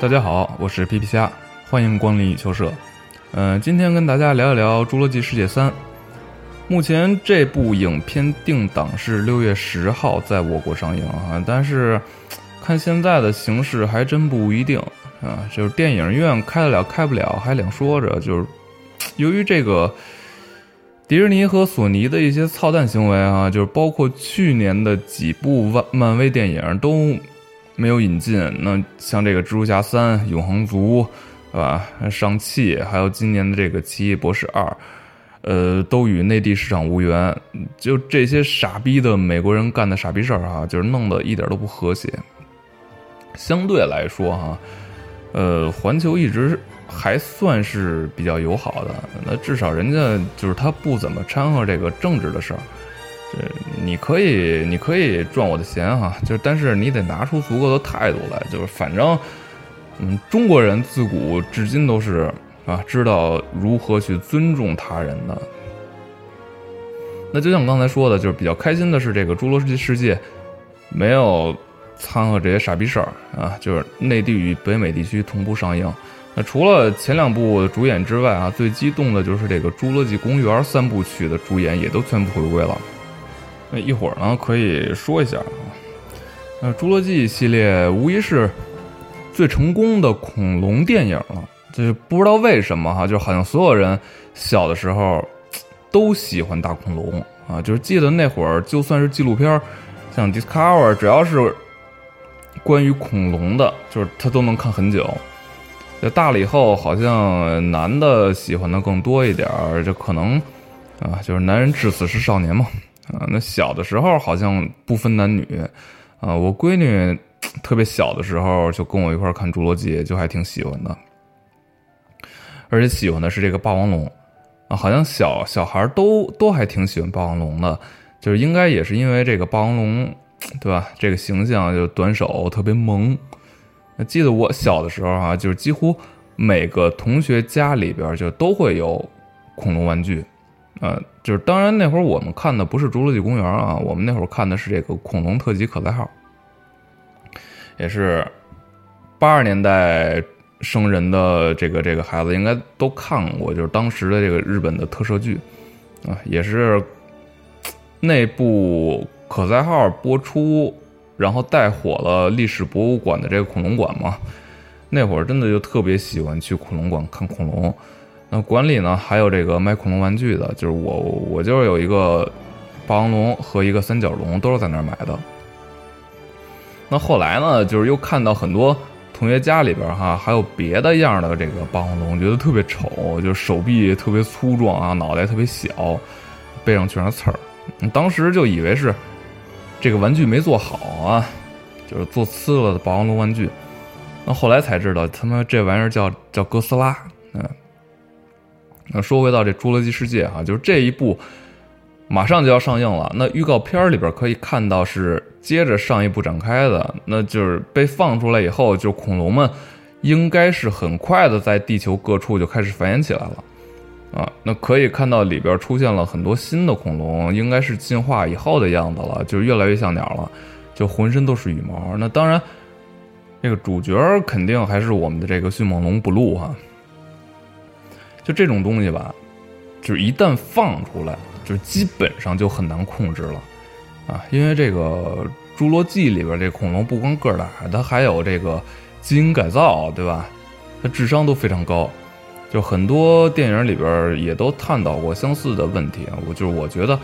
大家好，我是皮皮虾，欢迎光临羽球社。嗯、今天跟大家聊一聊《侏罗纪世界三》。目前这部影片定档是六月十号在我国上映啊，但是看现在的形势还真不一定啊。就是电影院开得了开不了还两说着，就是由于这个迪士尼和索尼的一些操蛋行为啊，就是包括去年的几部漫漫威电影都没有引进。那像这个蜘蛛侠三、永恒族，对吧？上汽，还有今年的这个奇异博士二。呃，都与内地市场无缘，就这些傻逼的美国人干的傻逼事儿啊，就是弄得一点都不和谐。相对来说哈，呃，环球一直还算是比较友好的，那至少人家就是他不怎么掺和这个政治的事儿。你可以，你可以赚我的钱哈，就是但是你得拿出足够的态度来，就是反正，嗯，中国人自古至今都是。啊，知道如何去尊重他人的。那就像刚才说的，就是比较开心的是，这个《侏罗纪世界》没有掺和这些傻逼事儿啊，就是内地与北美地区同步上映。那除了前两部主演之外啊，最激动的就是这个《侏罗纪公园》三部曲的主演也都全部回归了。那一会儿呢，可以说一下啊，那《侏罗纪》系列无疑是最成功的恐龙电影了。就是不知道为什么哈，就好像所有人小的时候都喜欢大恐龙啊。就是记得那会儿，就算是纪录片，像 Discover，只要是关于恐龙的，就是他都能看很久。就大了以后，好像男的喜欢的更多一点，就可能啊，就是男人至死是少年嘛啊。那小的时候好像不分男女啊。我闺女特别小的时候就跟我一块看《侏罗纪》，就还挺喜欢的。而且喜欢的是这个霸王龙，啊，好像小小孩都都还挺喜欢霸王龙的，就是应该也是因为这个霸王龙，对吧？这个形象就短手特别萌。记得我小的时候啊，就是几乎每个同学家里边就都会有恐龙玩具，呃，就是当然那会儿我们看的不是侏罗纪公园啊，我们那会儿看的是这个恐龙特级可赛号，也是八十年代。生人的这个这个孩子应该都看过，就是当时的这个日本的特摄剧，啊，也是那部可赛号播出，然后带火了历史博物馆的这个恐龙馆嘛。那会儿真的就特别喜欢去恐龙馆看恐龙。那馆里呢还有这个卖恐龙玩具的，就是我我就是有一个霸王龙和一个三角龙，都是在那儿买的。那后来呢，就是又看到很多。同学家里边哈还有别的样的这个霸王龙，觉得特别丑，就是手臂特别粗壮啊，脑袋特别小，背上全是刺儿。当时就以为是这个玩具没做好啊，就是做次了的霸王龙玩具。那后来才知道，他妈这玩意儿叫叫哥斯拉。嗯，那说回到这《侏罗纪世界》哈，就是这一部。马上就要上映了，那预告片里边可以看到是接着上一部展开的，那就是被放出来以后，就恐龙们应该是很快的在地球各处就开始繁衍起来了，啊，那可以看到里边出现了很多新的恐龙，应该是进化以后的样子了，就越来越像鸟了，就浑身都是羽毛。那当然，这个主角肯定还是我们的这个迅猛龙布鲁哈，就这种东西吧，就是一旦放出来。就基本上就很难控制了，啊，因为这个《侏罗纪》里边这恐龙不光个儿大，它还有这个基因改造，对吧？它智商都非常高，就很多电影里边也都探讨过相似的问题啊。我就是我觉得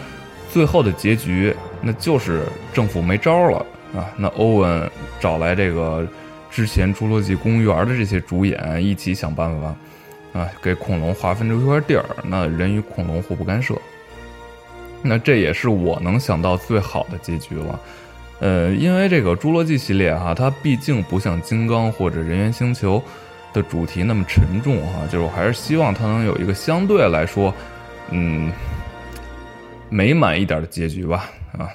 最后的结局，那就是政府没招了啊。那欧文找来这个之前《侏罗纪公园》的这些主演一起想办法啊，给恐龙划分出一块地儿，那人与恐龙互不干涉。那这也是我能想到最好的结局了，呃，因为这个侏罗纪系列哈，它毕竟不像金刚或者人猿星球的主题那么沉重哈，就是我还是希望它能有一个相对来说，嗯，美满一点的结局吧啊。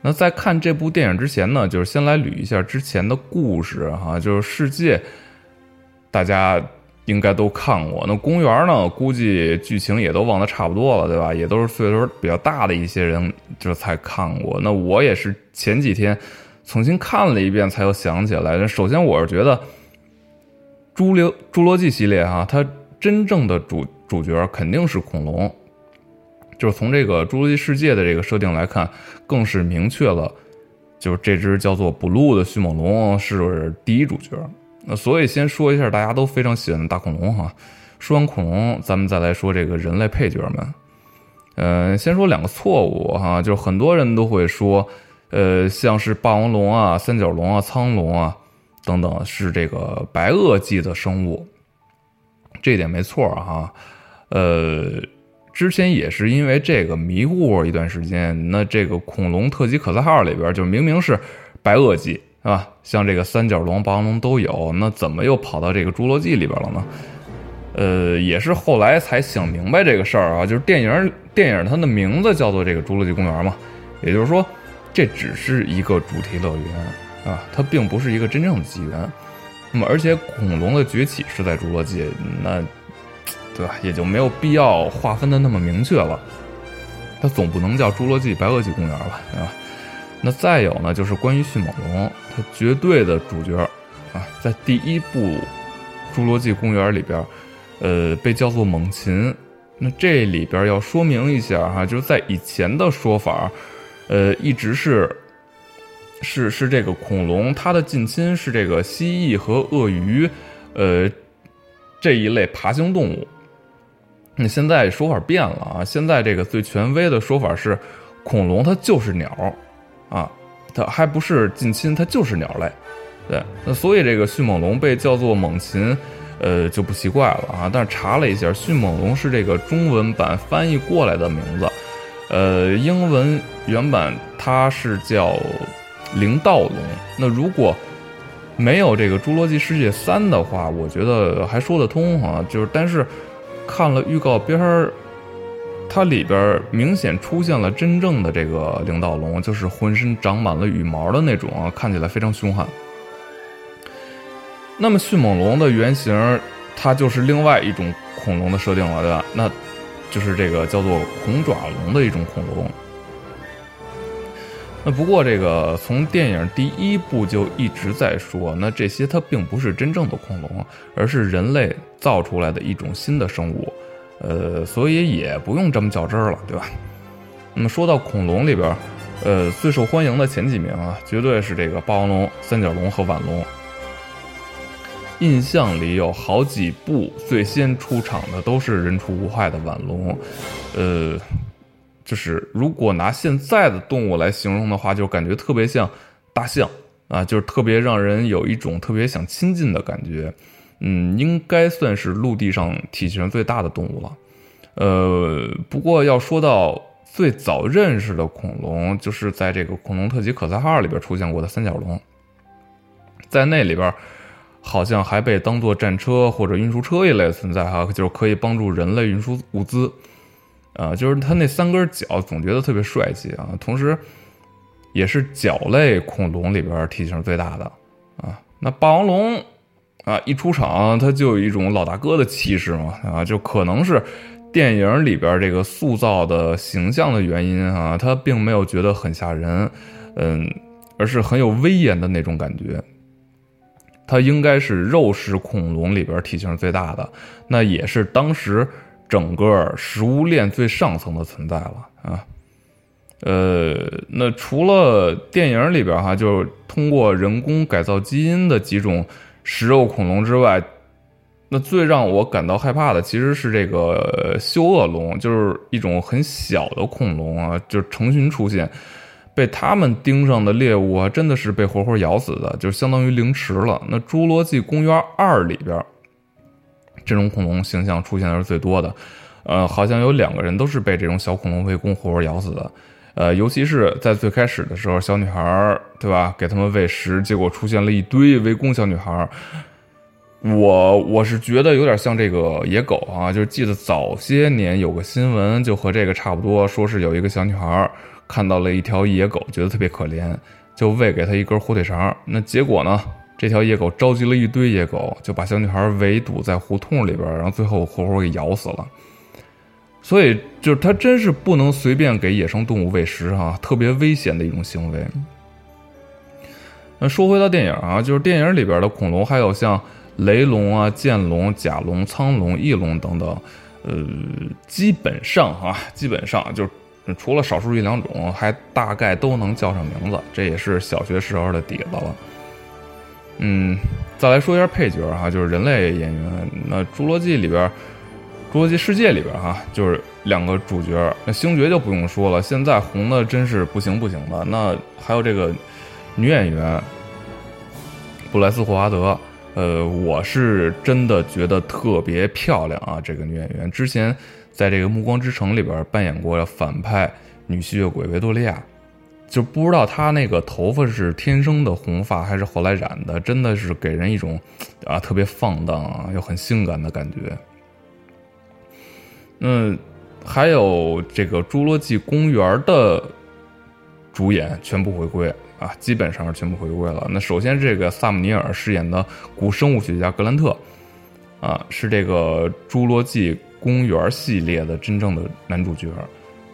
那在看这部电影之前呢，就是先来捋一下之前的故事哈，就是世界，大家。应该都看过。那公园呢？估计剧情也都忘得差不多了，对吧？也都是岁数比较大的一些人就才看过。那我也是前几天重新看了一遍，才又想起来。首先，我是觉得侏罗侏罗纪系列哈，它真正的主主角肯定是恐龙，就是从这个侏罗纪世界的这个设定来看，更是明确了，就是这只叫做 blue 的迅猛龙是第一主角。那所以先说一下大家都非常喜欢的大恐龙哈。说完恐龙，咱们再来说这个人类配角们。嗯，先说两个错误哈，就是很多人都会说，呃，像是霸王龙啊、三角龙啊、苍龙啊等等是这个白垩纪的生物，这点没错哈。呃，之前也是因为这个迷糊过一段时间，那这个恐龙特级可赛号里边就明明是白垩纪啊，像这个三角龙、霸王龙都有，那怎么又跑到这个侏罗纪里边了呢？呃，也是后来才想明白这个事儿啊，就是电影电影它的名字叫做这个侏罗纪公园嘛，也就是说，这只是一个主题乐园啊，它并不是一个真正的纪元。那么，而且恐龙的崛起是在侏罗纪，那对吧？也就没有必要划分的那么明确了。它总不能叫侏罗纪白垩纪公园吧？啊，那再有呢，就是关于迅猛龙，它绝对的主角啊，在第一部侏罗纪公园里边。呃，被叫做猛禽，那这里边要说明一下哈，就是在以前的说法，呃，一直是是是这个恐龙，它的近亲是这个蜥蜴和鳄鱼，呃，这一类爬行动物。那现在说法变了啊，现在这个最权威的说法是，恐龙它就是鸟，啊，它还不是近亲，它就是鸟类。对，那所以这个迅猛龙被叫做猛禽。呃，就不奇怪了啊！但是查了一下，迅猛龙是这个中文版翻译过来的名字，呃，英文原版它是叫灵道龙。那如果没有这个《侏罗纪世界三》的话，我觉得还说得通啊。就是，但是看了预告片儿，它里边明显出现了真正的这个领导龙，就是浑身长满了羽毛的那种啊，看起来非常凶悍。那么迅猛龙的原型，它就是另外一种恐龙的设定了，对吧？那，就是这个叫做恐爪龙的一种恐龙。那不过这个从电影第一部就一直在说，那这些它并不是真正的恐龙，而是人类造出来的一种新的生物，呃，所以也不用这么较真儿了，对吧？那么说到恐龙里边，呃，最受欢迎的前几名啊，绝对是这个霸王龙、三角龙和腕龙。印象里有好几部最先出场的都是人畜无害的腕龙，呃，就是如果拿现在的动物来形容的话，就感觉特别像大象啊，就是特别让人有一种特别想亲近的感觉。嗯，应该算是陆地上体型最大的动物了。呃，不过要说到最早认识的恐龙，就是在这个恐龙特级可赛号里边出现过的三角龙，在那里边。好像还被当做战车或者运输车一类存在哈，就是可以帮助人类运输物资，啊，就是它那三根脚总觉得特别帅气啊，同时也是角类恐龙里边体型最大的啊。那霸王龙啊一出场，它就有一种老大哥的气势嘛啊，就可能是电影里边这个塑造的形象的原因啊，它并没有觉得很吓人，嗯，而是很有威严的那种感觉。它应该是肉食恐龙里边体型最大的，那也是当时整个食物链最上层的存在了啊。呃，那除了电影里边哈，就是通过人工改造基因的几种食肉恐龙之外，那最让我感到害怕的其实是这个修恶龙，就是一种很小的恐龙啊，就是成群出现。被他们盯上的猎物啊，真的是被活活咬死的，就相当于凌迟了。那《侏罗纪公园二》里边，这种恐龙形象出现的是最多的，呃，好像有两个人都是被这种小恐龙围攻活活咬死的，呃，尤其是在最开始的时候，小女孩对吧，给他们喂食，结果出现了一堆围攻小女孩。我我是觉得有点像这个野狗啊，就是记得早些年有个新闻就和这个差不多，说是有一个小女孩。看到了一条野狗，觉得特别可怜，就喂给他一根火腿肠。那结果呢？这条野狗召集了一堆野狗，就把小女孩围堵在胡同里边，然后最后活活给咬死了。所以，就是他真是不能随便给野生动物喂食哈，特别危险的一种行为。那说回到电影啊，就是电影里边的恐龙，还有像雷龙啊、剑龙、甲龙、苍龙、翼龙等等，呃，基本上啊，基本上就除了少数一两种，还大概都能叫上名字，这也是小学时候的底子了。嗯，再来说一下配角哈，就是人类演员。那《侏罗纪》里边，《侏罗纪世界》里边哈，就是两个主角。那星爵就不用说了，现在红的真是不行不行的。那还有这个女演员布莱斯·霍华德，呃，我是真的觉得特别漂亮啊！这个女演员之前在这个《暮光之城》里边扮演过反派女吸血鬼维多利亚。就不知道她那个头发是天生的红发还是后来染的，真的是给人一种啊特别放荡啊又很性感的感觉。嗯，还有这个《侏罗纪公园》的主演全部回归啊，基本上是全部回归了。那首先这个萨姆尼尔饰演的古生物学家格兰特啊，是这个《侏罗纪公园》系列的真正的男主角。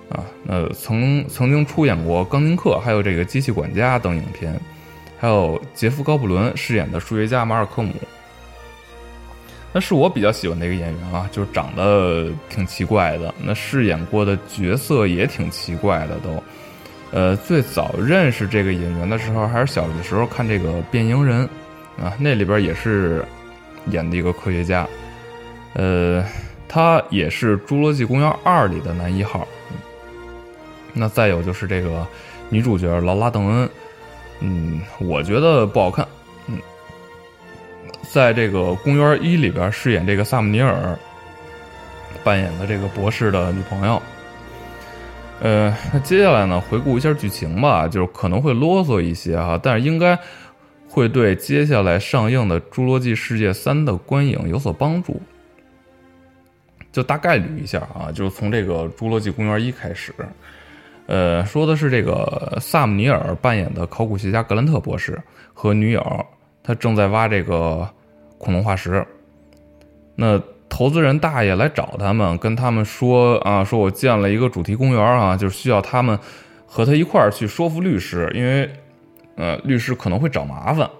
啊，那曾曾经出演过《钢琴课》还有这个《机器管家》等影片，还有杰夫·高布伦饰演的数学家马尔科姆，那是我比较喜欢的一个演员啊，就是长得挺奇怪的。那饰演过的角色也挺奇怪的都。呃，最早认识这个演员的时候，还是小的时候看这个《变形人》，啊，那里边也是演的一个科学家。呃，他也是《侏罗纪公园二》里的男一号。那再有就是这个女主角劳拉·邓恩，嗯，我觉得不好看。在这个《公园一》里边饰演这个萨姆尼尔扮演的这个博士的女朋友。呃，那接下来呢，回顾一下剧情吧，就是可能会啰嗦一些哈，但是应该会对接下来上映的《侏罗纪世界三》的观影有所帮助。就大概捋一下啊，就是从这个《侏罗纪公园一》开始。呃，说的是这个萨姆尼尔扮演的考古学家格兰特博士和女友，他正在挖这个恐龙化石。那投资人大爷来找他们，跟他们说啊，说我建了一个主题公园啊，就是需要他们和他一块儿去说服律师，因为呃，律师可能会找麻烦。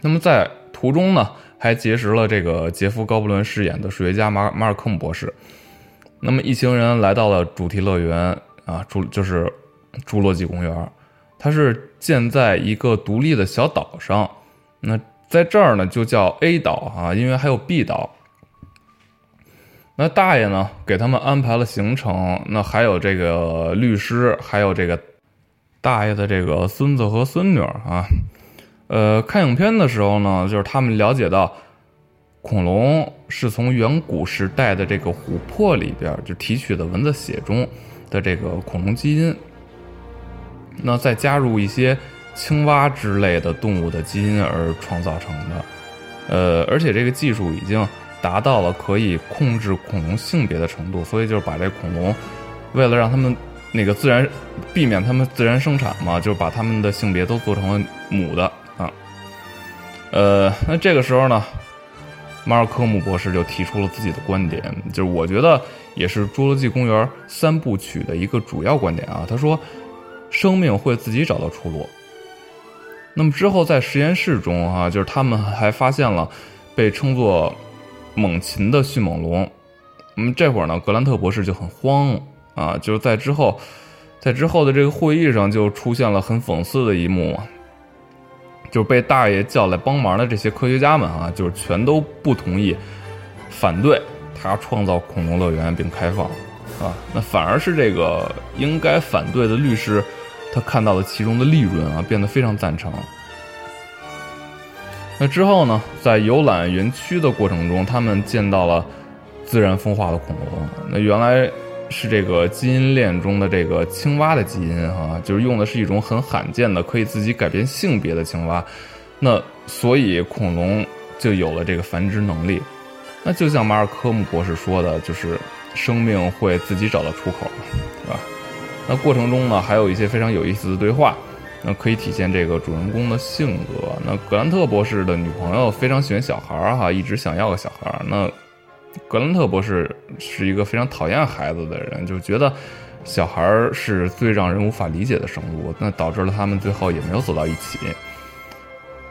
那么在途中呢，还结识了这个杰夫·高布伦饰演的数学家马马尔科姆博士。那么一行人来到了主题乐园。啊，侏就是侏罗纪公园，它是建在一个独立的小岛上。那在这儿呢，就叫 A 岛啊，因为还有 B 岛。那大爷呢，给他们安排了行程。那还有这个律师，还有这个大爷的这个孙子和孙女啊。呃，看影片的时候呢，就是他们了解到，恐龙是从远古时代的这个琥珀里边就提取的蚊子血中。的这个恐龙基因，那再加入一些青蛙之类的动物的基因而创造成的，呃，而且这个技术已经达到了可以控制恐龙性别的程度，所以就是把这恐龙，为了让他们那个自然避免他们自然生产嘛，就把他们的性别都做成了母的啊，呃，那这个时候呢，马尔科姆博士就提出了自己的观点，就是我觉得。也是《侏罗纪公园》三部曲的一个主要观点啊。他说，生命会自己找到出路。那么之后在实验室中啊，就是他们还发现了被称作猛禽的迅猛龙。那么这会儿呢，格兰特博士就很慌啊。就是在之后，在之后的这个会议上，就出现了很讽刺的一幕，就是被大爷叫来帮忙的这些科学家们啊，就是全都不同意，反对。他创造恐龙乐园并开放，啊，那反而是这个应该反对的律师，他看到了其中的利润啊，变得非常赞成。那之后呢，在游览园区的过程中，他们见到了自然风化的恐龙。那原来是这个基因链中的这个青蛙的基因哈，就是用的是一种很罕见的可以自己改变性别的青蛙。那所以恐龙就有了这个繁殖能力。那就像马尔科姆博士说的，就是生命会自己找到出口，对吧？那过程中呢，还有一些非常有意思的对话，那可以体现这个主人公的性格。那格兰特博士的女朋友非常喜欢小孩儿哈，一直想要个小孩儿。那格兰特博士是一个非常讨厌孩子的人，就觉得小孩儿是最让人无法理解的生物，那导致了他们最后也没有走到一起。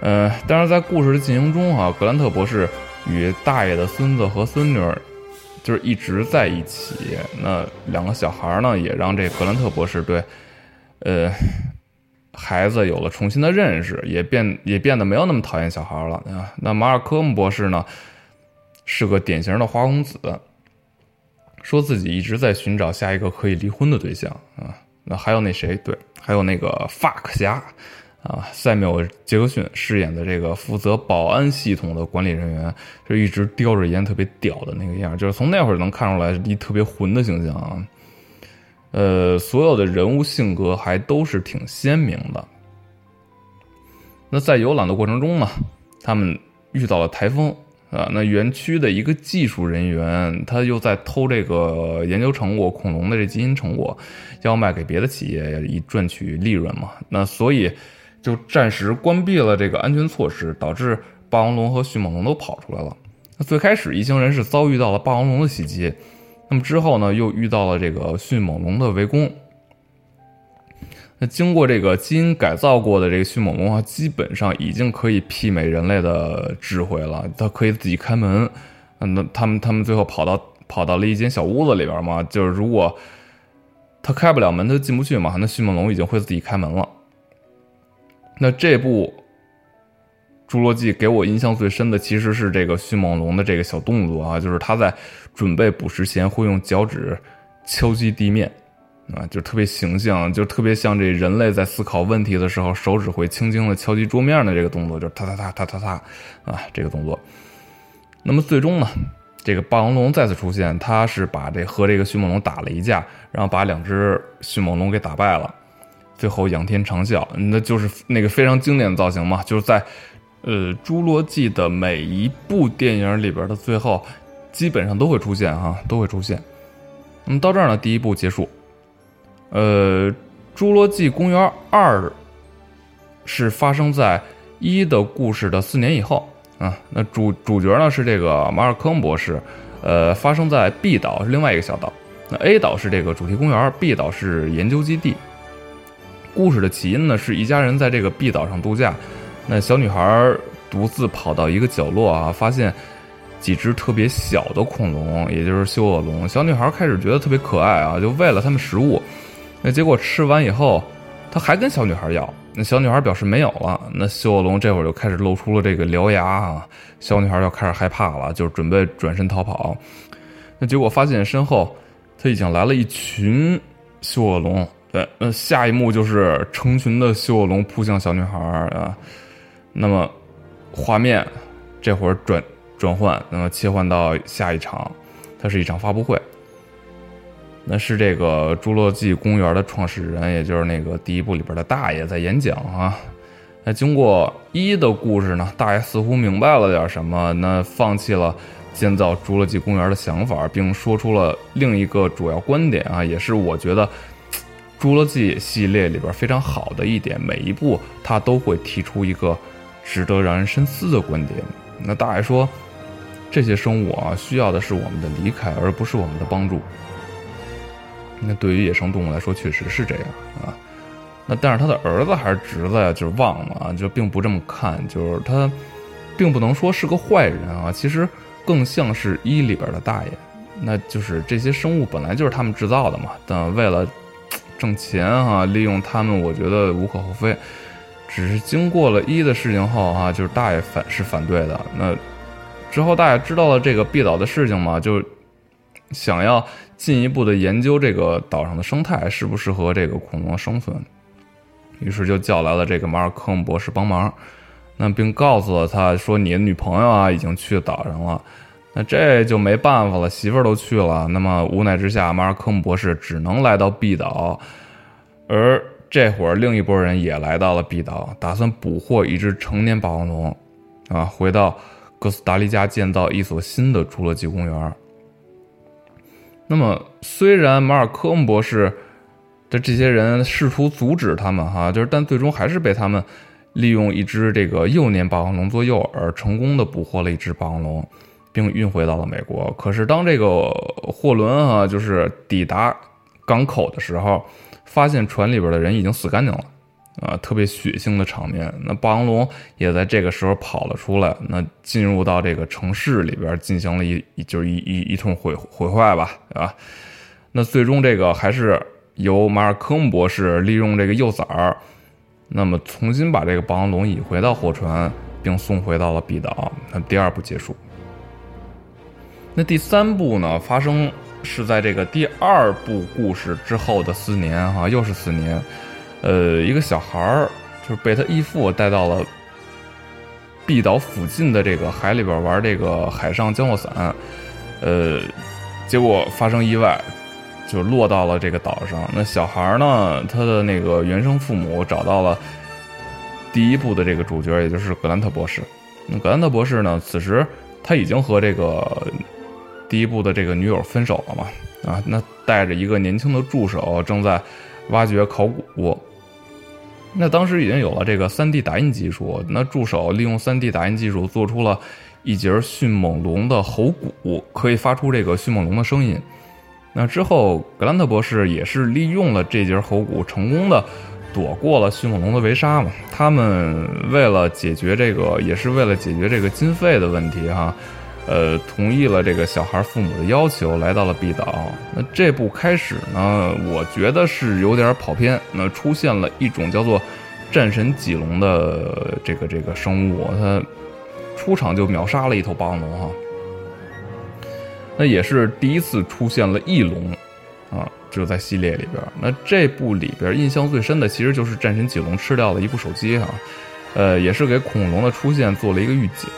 呃，但是在故事的进行中啊，格兰特博士与大爷的孙子和孙女儿就是一直在一起。那两个小孩呢，也让这格兰特博士对，呃，孩子有了重新的认识，也变也变得没有那么讨厌小孩了啊。那马尔科姆博士呢，是个典型的花公子，说自己一直在寻找下一个可以离婚的对象啊。那还有那谁，对，还有那个 fuck 侠。啊，塞缪尔·杰克逊饰演的这个负责保安系统的管理人员，就一直叼着烟，特别屌的那个样就是从那会儿能看出来一特别混的形象啊。呃，所有的人物性格还都是挺鲜明的。那在游览的过程中呢，他们遇到了台风啊。那园区的一个技术人员，他又在偷这个研究成果，恐龙的这基因成果，要卖给别的企业以赚取利润嘛。那所以。就暂时关闭了这个安全措施，导致霸王龙和迅猛龙都跑出来了。那最开始一行人是遭遇到了霸王龙的袭击，那么之后呢，又遇到了这个迅猛龙的围攻。那经过这个基因改造过的这个迅猛龙啊，基本上已经可以媲美人类的智慧了，它可以自己开门。嗯那他们他们最后跑到跑到了一间小屋子里边嘛，就是如果它开不了门，它进不去嘛，那迅猛龙已经会自己开门了。那这部《侏罗纪》给我印象最深的，其实是这个迅猛龙的这个小动作啊，就是它在准备捕食前会用脚趾敲击地面，啊，就特别形象，就特别像这人类在思考问题的时候，手指会轻轻的敲击桌面的这个动作，就是哒哒哒哒哒哒啊，这个动作。那么最终呢，这个霸王龙再次出现，他是把这和这个迅猛龙打了一架，然后把两只迅猛龙给打败了。最后仰天长啸，那就是那个非常经典的造型嘛，就是在，呃，《侏罗纪》的每一部电影里边的最后，基本上都会出现哈，都会出现。那么到这儿呢，第一部结束。呃，《侏罗纪公园二》是发生在一的故事的四年以后啊。那主主角呢是这个马尔科姆博士，呃，发生在 B 岛是另外一个小岛。那 A 岛是这个主题公园，B 岛是研究基地。故事的起因呢，是一家人在这个 B 岛上度假，那小女孩独自跑到一个角落啊，发现几只特别小的恐龙，也就是修恶龙。小女孩开始觉得特别可爱啊，就喂了它们食物。那结果吃完以后，她还跟小女孩要，那小女孩表示没有了。那修恶龙这会儿就开始露出了这个獠牙啊，小女孩就开始害怕了，就准备转身逃跑。那结果发现身后，他已经来了一群修恶龙。对，那下一幕就是成群的嗅恶龙扑向小女孩啊。那么，画面这会儿转转换，那么切换到下一场，它是一场发布会。那是这个侏罗纪公园的创始人，也就是那个第一部里边的大爷在演讲啊。那经过一的故事呢，大爷似乎明白了点什么，那放弃了建造侏罗纪公园的想法，并说出了另一个主要观点啊，也是我觉得。侏罗纪系列里边非常好的一点，每一部他都会提出一个值得让人深思的观点。那大爷说，这些生物啊，需要的是我们的离开，而不是我们的帮助。那对于野生动物来说，确实是这样啊。那但是他的儿子还是侄子呀，就是忘了啊，就并不这么看，就是他并不能说是个坏人啊，其实更像是一里边的大爷。那就是这些生物本来就是他们制造的嘛，但为了。挣钱哈，利用他们，我觉得无可厚非。只是经过了一的事情后哈，就是大爷反是反对的。那之后大爷知道了这个毕岛的事情嘛，就想要进一步的研究这个岛上的生态适不适合这个恐龙生存。于是就叫来了这个马尔科姆博士帮忙，那并告诉了他说：“你的女朋友啊，已经去岛上了。”那这就没办法了，媳妇儿都去了。那么无奈之下，马尔科姆博士只能来到 B 岛，而这会儿另一拨人也来到了 B 岛，打算捕获一只成年霸王龙，啊，回到哥斯达黎加建造一所新的侏罗纪公园。那么虽然马尔科姆博士的这些人试图阻止他们，哈，就是但最终还是被他们利用一只这个幼年霸王龙做诱饵，成功的捕获了一只霸王龙。并运回到了美国。可是当这个货轮啊，就是抵达港口的时候，发现船里边的人已经死干净了，啊，特别血腥的场面。那霸王龙也在这个时候跑了出来，那进入到这个城市里边进行了一就是一一一通毁毁坏吧，啊？那最终这个还是由马尔科姆博士利用这个幼崽儿，那么重新把这个霸王龙引回到货船，并送回到了 B 岛。那第二部结束。那第三部呢？发生是在这个第二部故事之后的四年，哈，又是四年。呃，一个小孩儿就是被他义父带到了碧岛附近的这个海里边玩这个海上降落伞，呃，结果发生意外，就落到了这个岛上。那小孩儿呢，他的那个原生父母找到了第一部的这个主角，也就是格兰特博士。那格兰特博士呢，此时他已经和这个。第一部的这个女友分手了嘛？啊，那带着一个年轻的助手正在挖掘考古。那当时已经有了这个三 D 打印技术，那助手利用三 D 打印技术做出了一节迅猛龙的喉骨，可以发出这个迅猛龙的声音。那之后，格兰特博士也是利用了这节喉骨，成功的躲过了迅猛龙的围杀嘛。他们为了解决这个，也是为了解决这个经费的问题哈。呃，同意了这个小孩父母的要求，来到了 B 岛。那这部开始呢，我觉得是有点跑偏。那出现了一种叫做战神棘龙的这个这个生物，它出场就秒杀了一头霸王龙哈。那也是第一次出现了翼龙啊，就在系列里边。那这部里边印象最深的，其实就是战神棘龙吃掉了一部手机哈。呃，也是给恐龙的出现做了一个预警，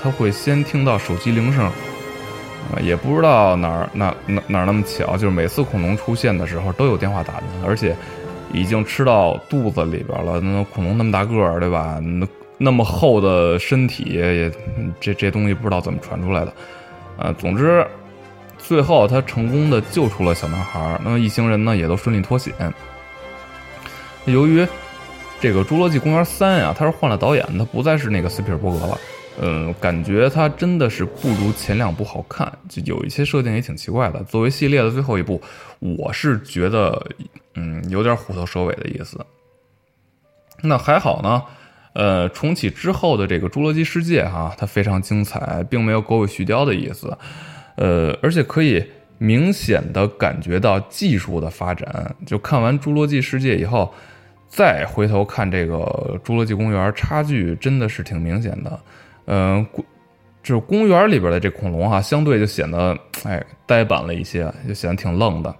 他会先听到手机铃声，啊，也不知道哪儿哪哪哪那么巧，就是每次恐龙出现的时候都有电话打进来，而且已经吃到肚子里边了。那恐龙那么大个儿，对吧？那那么厚的身体，也这这东西不知道怎么传出来的，呃，总之最后他成功的救出了小男孩，那么一行人呢也都顺利脱险。由于这个《侏罗纪公园三》呀，它是换了导演，它不再是那个斯皮尔伯格了。嗯，感觉它真的是不如前两部好看，就有一些设定也挺奇怪的。作为系列的最后一部，我是觉得，嗯，有点虎头蛇尾的意思。那还好呢，呃，重启之后的这个《侏罗纪世界》哈，它非常精彩，并没有狗尾续貂的意思。呃，而且可以明显的感觉到技术的发展。就看完《侏罗纪世界》以后。再回头看这个《侏罗纪公园》，差距真的是挺明显的。嗯，就是公园里边的这恐龙哈，相对就显得哎呆板了一些，就显得挺愣的。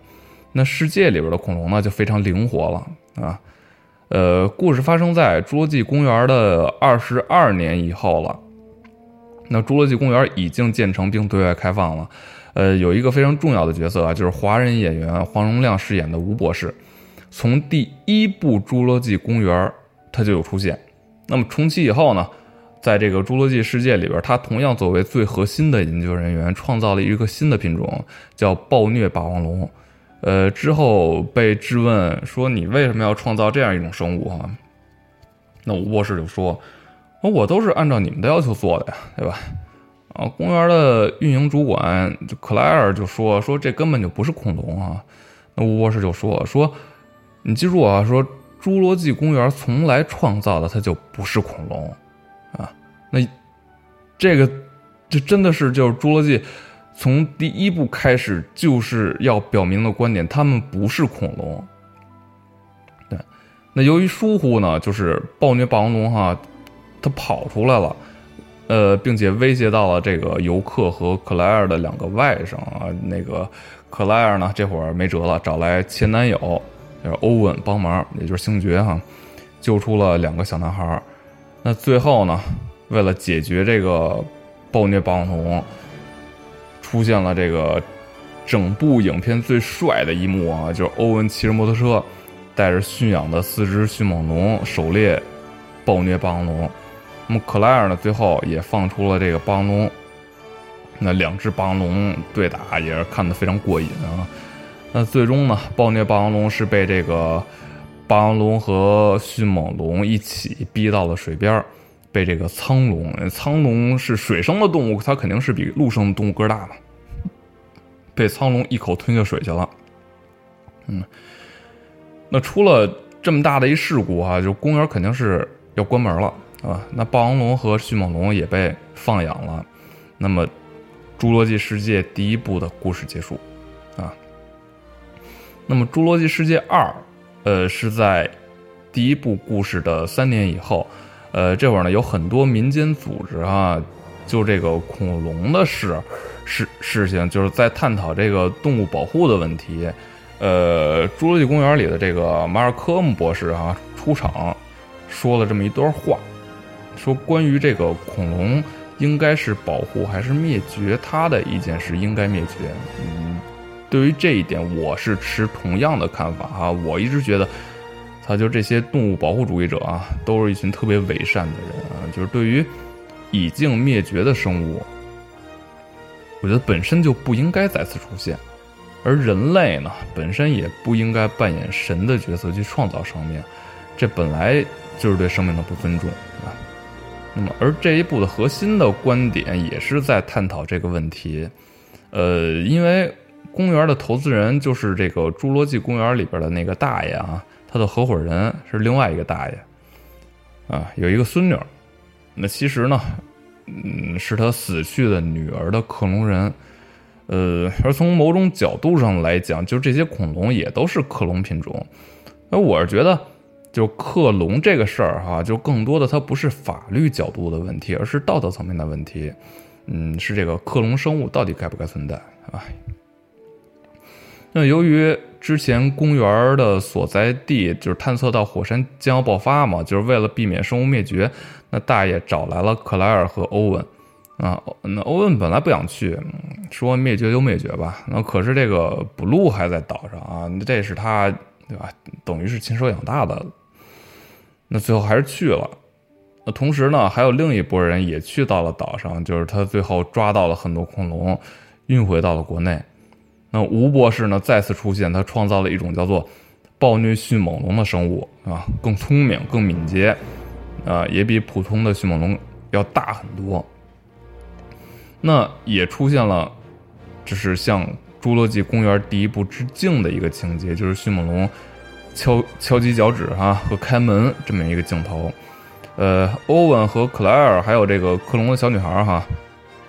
那世界里边的恐龙呢，就非常灵活了啊。呃，故事发生在《侏罗纪公园》的二十二年以后了。那《侏罗纪公园》已经建成并对外开放了。呃，有一个非常重要的角色啊，就是华人演员黄荣亮饰演的吴博士。从第一部《侏罗纪公园》它就有出现，那么重启以后呢，在这个《侏罗纪世界》里边，它同样作为最核心的研究人员，创造了一个新的品种，叫暴虐霸王龙。呃，之后被质问说：“你为什么要创造这样一种生物？”哈，那吴博士就说：“我都是按照你们的要求做的呀，对吧？”啊，公园的运营主管克莱尔就说：“说这根本就不是恐龙啊。”那吴博士就说：“说。”你记住啊，说侏罗纪公园从来创造的它就不是恐龙，啊，那这个这真的是就是侏罗纪从第一部开始就是要表明的观点，他们不是恐龙。对，那由于疏忽呢，就是暴虐霸王龙哈，它跑出来了，呃，并且威胁到了这个游客和克莱尔的两个外甥啊，那个克莱尔呢这会儿没辙了，找来前男友。就是欧文帮忙，也就是星爵哈，救出了两个小男孩那最后呢，为了解决这个暴虐霸王龙，出现了这个整部影片最帅的一幕啊，就是欧文骑着摩托车，带着驯养的四只迅猛龙狩猎暴虐霸王龙。那么克莱尔呢，最后也放出了这个霸王龙。那两只霸王龙对打也是看得非常过瘾啊。那最终呢？暴虐霸王龙是被这个霸王龙和迅猛龙一起逼到了水边被这个苍龙，苍龙是水生的动物，它肯定是比陆生的动物个大嘛，被苍龙一口吞下水去了。嗯，那出了这么大的一事故哈，就公园肯定是要关门了啊。那霸王龙和迅猛龙也被放养了，那么《侏罗纪世界》第一部的故事结束。那么《侏罗纪世界二》呃是在第一部故事的三年以后，呃这会儿呢有很多民间组织啊，就这个恐龙的事事事情，就是在探讨这个动物保护的问题。呃，《侏罗纪公园》里的这个马尔科姆博士啊出场，说了这么一段话，说关于这个恐龙应该是保护还是灭绝，他的意见是应该灭绝。嗯，对于这一点，我是持同样的看法哈。我一直觉得，他就这些动物保护主义者啊，都是一群特别伪善的人啊。就是对于已经灭绝的生物，我觉得本身就不应该再次出现。而人类呢，本身也不应该扮演神的角色去创造生命，这本来就是对生命的不尊重，啊。那么，而这一部的核心的观点也是在探讨这个问题。呃，因为公园的投资人就是这个侏罗纪公园里边的那个大爷啊，他的合伙人是另外一个大爷，啊，有一个孙女，那其实呢，嗯，是他死去的女儿的克隆人。呃，而从某种角度上来讲，就这些恐龙也都是克隆品种。那我是觉得，就克隆这个事儿哈，就更多的它不是法律角度的问题，而是道德层面的问题。嗯，是这个克隆生物到底该不该存在啊？那由于之前公园的所在地就是探测到火山将要爆发嘛，就是为了避免生物灭绝，那大爷找来了克莱尔和欧文。啊，那欧文本来不想去，说灭绝就灭绝吧。那可是这个布鲁还在岛上啊，这是他对吧？等于是亲手养大的。那最后还是去了。那同时呢，还有另一拨人也去到了岛上，就是他最后抓到了很多恐龙，运回到了国内。那吴博士呢再次出现，他创造了一种叫做暴虐迅猛龙的生物啊，更聪明、更敏捷，啊，也比普通的迅猛龙要大很多。那也出现了，就是向《侏罗纪公园》第一部致敬的一个情节，就是迅猛龙敲敲击脚趾哈和开门这么一个镜头。呃，欧文和克莱尔还有这个克隆的小女孩哈，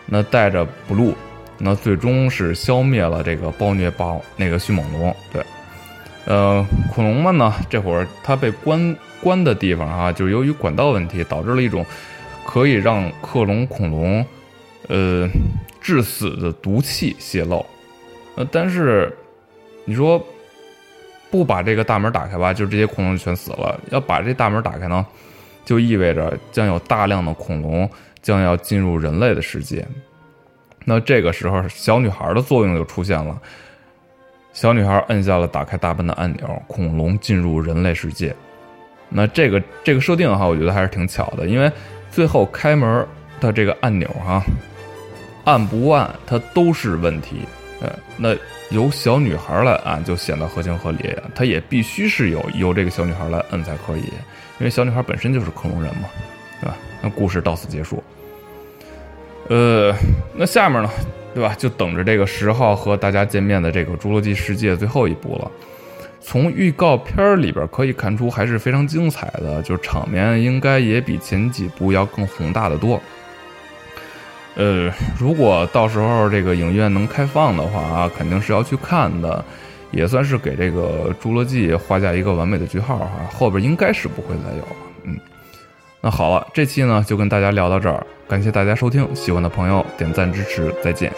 那带着 blue，那最终是消灭了这个暴虐暴那个迅猛龙。对，呃，恐龙们呢，这会儿它被关关的地方啊，就是由于管道问题，导致了一种可以让克隆恐龙。呃，致死的毒气泄漏，呃，但是你说不把这个大门打开吧，就这些恐龙全死了；要把这大门打开呢，就意味着将有大量的恐龙将要进入人类的世界。那这个时候，小女孩的作用就出现了。小女孩摁下了打开大门的按钮，恐龙进入人类世界。那这个这个设定哈，我觉得还是挺巧的，因为最后开门的这个按钮哈。按不按，它都是问题。呃，那由小女孩来按就显得合情合理。它也必须是有由这个小女孩来摁才可以，因为小女孩本身就是克隆人嘛，对吧？那故事到此结束。呃，那下面呢，对吧？就等着这个十号和大家见面的这个《侏罗纪世界》最后一部了。从预告片里边可以看出，还是非常精彩的，就是场面应该也比前几部要更宏大的多。呃，如果到时候这个影院能开放的话啊，肯定是要去看的，也算是给这个《侏罗纪》画下一个完美的句号哈。后边应该是不会再有了。嗯，那好了，这期呢就跟大家聊到这儿，感谢大家收听，喜欢的朋友点赞支持，再见。